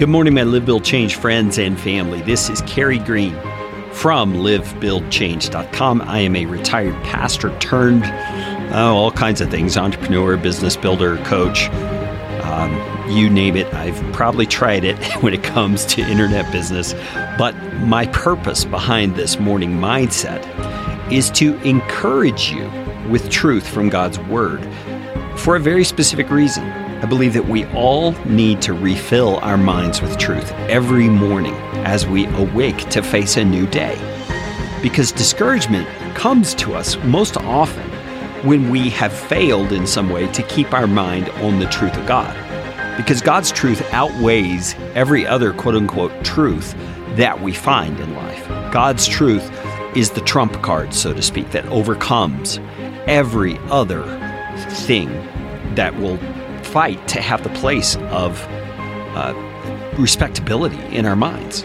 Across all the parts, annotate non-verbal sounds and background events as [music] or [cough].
Good morning, my Live Build Change friends and family. This is Carey Green from livebuildchange.com. I am a retired pastor turned oh, all kinds of things entrepreneur, business builder, coach. Um, you name it, I've probably tried it [laughs] when it comes to internet business. But my purpose behind this morning mindset is to encourage you with truth from God's Word for a very specific reason. I believe that we all need to refill our minds with truth every morning as we awake to face a new day. Because discouragement comes to us most often when we have failed in some way to keep our mind on the truth of God. Because God's truth outweighs every other quote unquote truth that we find in life. God's truth is the trump card, so to speak, that overcomes every other thing that will fight to have the place of uh, respectability in our minds.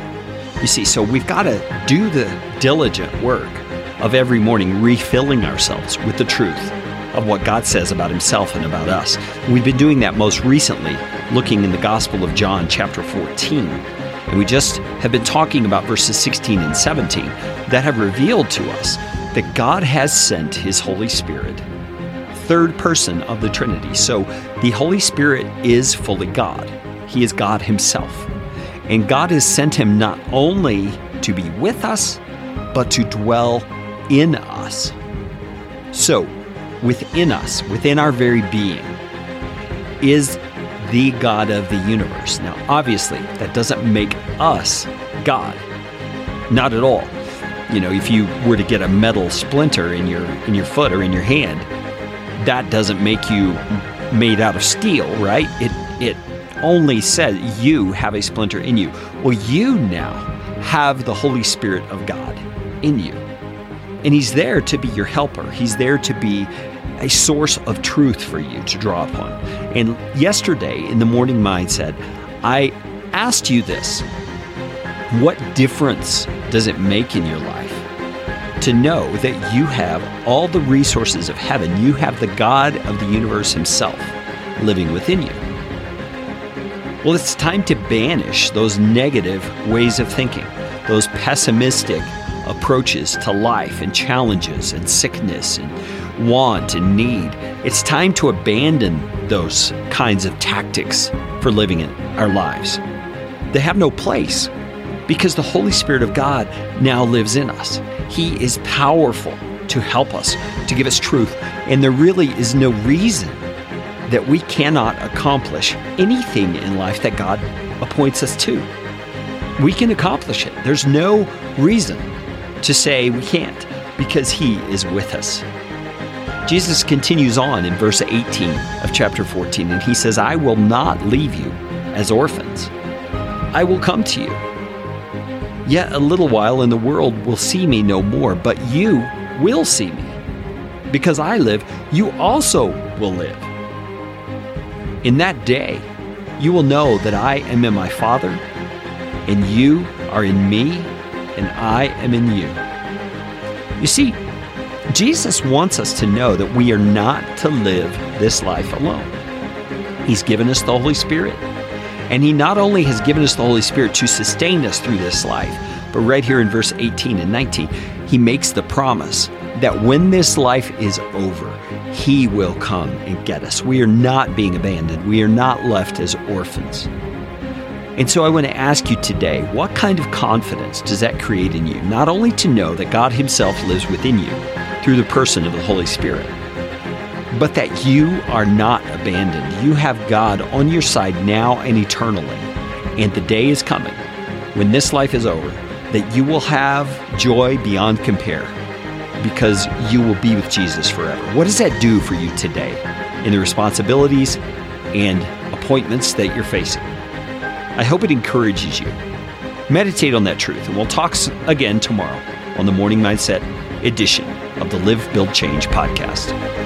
You see, so we've got to do the diligent work of every morning refilling ourselves with the truth of what God says about Himself and about us. We've been doing that most recently, looking in the Gospel of John, chapter 14. And we just have been talking about verses 16 and 17 that have revealed to us that God has sent His Holy Spirit third person of the Trinity. So the Holy Spirit is fully God, He is God Himself. And God has sent Him not only to be with us, but to dwell in us. So, within us, within our very being, is the God of the universe. Now, obviously, that doesn't make us God. Not at all. You know, if you were to get a metal splinter in your in your foot or in your hand, that doesn't make you made out of steel, right? It it only says you have a splinter in you. Well, you now have the Holy Spirit of God in you. And he's there to be your helper. He's there to be a source of truth for you to draw upon. And yesterday in the morning mindset, I asked you this. What difference does it make in your life to know that you have all the resources of heaven. You have the God of the universe Himself living within you. Well, it's time to banish those negative ways of thinking, those pessimistic approaches to life and challenges and sickness and want and need. It's time to abandon those kinds of tactics for living in our lives. They have no place because the Holy Spirit of God now lives in us. He is powerful to help us, to give us truth. And there really is no reason that we cannot accomplish anything in life that God appoints us to. We can accomplish it. There's no reason to say we can't because He is with us. Jesus continues on in verse 18 of chapter 14, and He says, I will not leave you as orphans, I will come to you. Yet a little while, and the world will see me no more, but you will see me. Because I live, you also will live. In that day, you will know that I am in my Father, and you are in me, and I am in you. You see, Jesus wants us to know that we are not to live this life alone. He's given us the Holy Spirit. And He not only has given us the Holy Spirit to sustain us through this life, but right here in verse 18 and 19, He makes the promise that when this life is over, He will come and get us. We are not being abandoned, we are not left as orphans. And so I want to ask you today what kind of confidence does that create in you? Not only to know that God Himself lives within you through the person of the Holy Spirit, but that you are not abandoned. You have God on your side now and eternally. And the day is coming when this life is over that you will have joy beyond compare because you will be with Jesus forever. What does that do for you today in the responsibilities and appointments that you're facing? I hope it encourages you. Meditate on that truth, and we'll talk again tomorrow on the Morning Mindset edition of the Live, Build, Change podcast.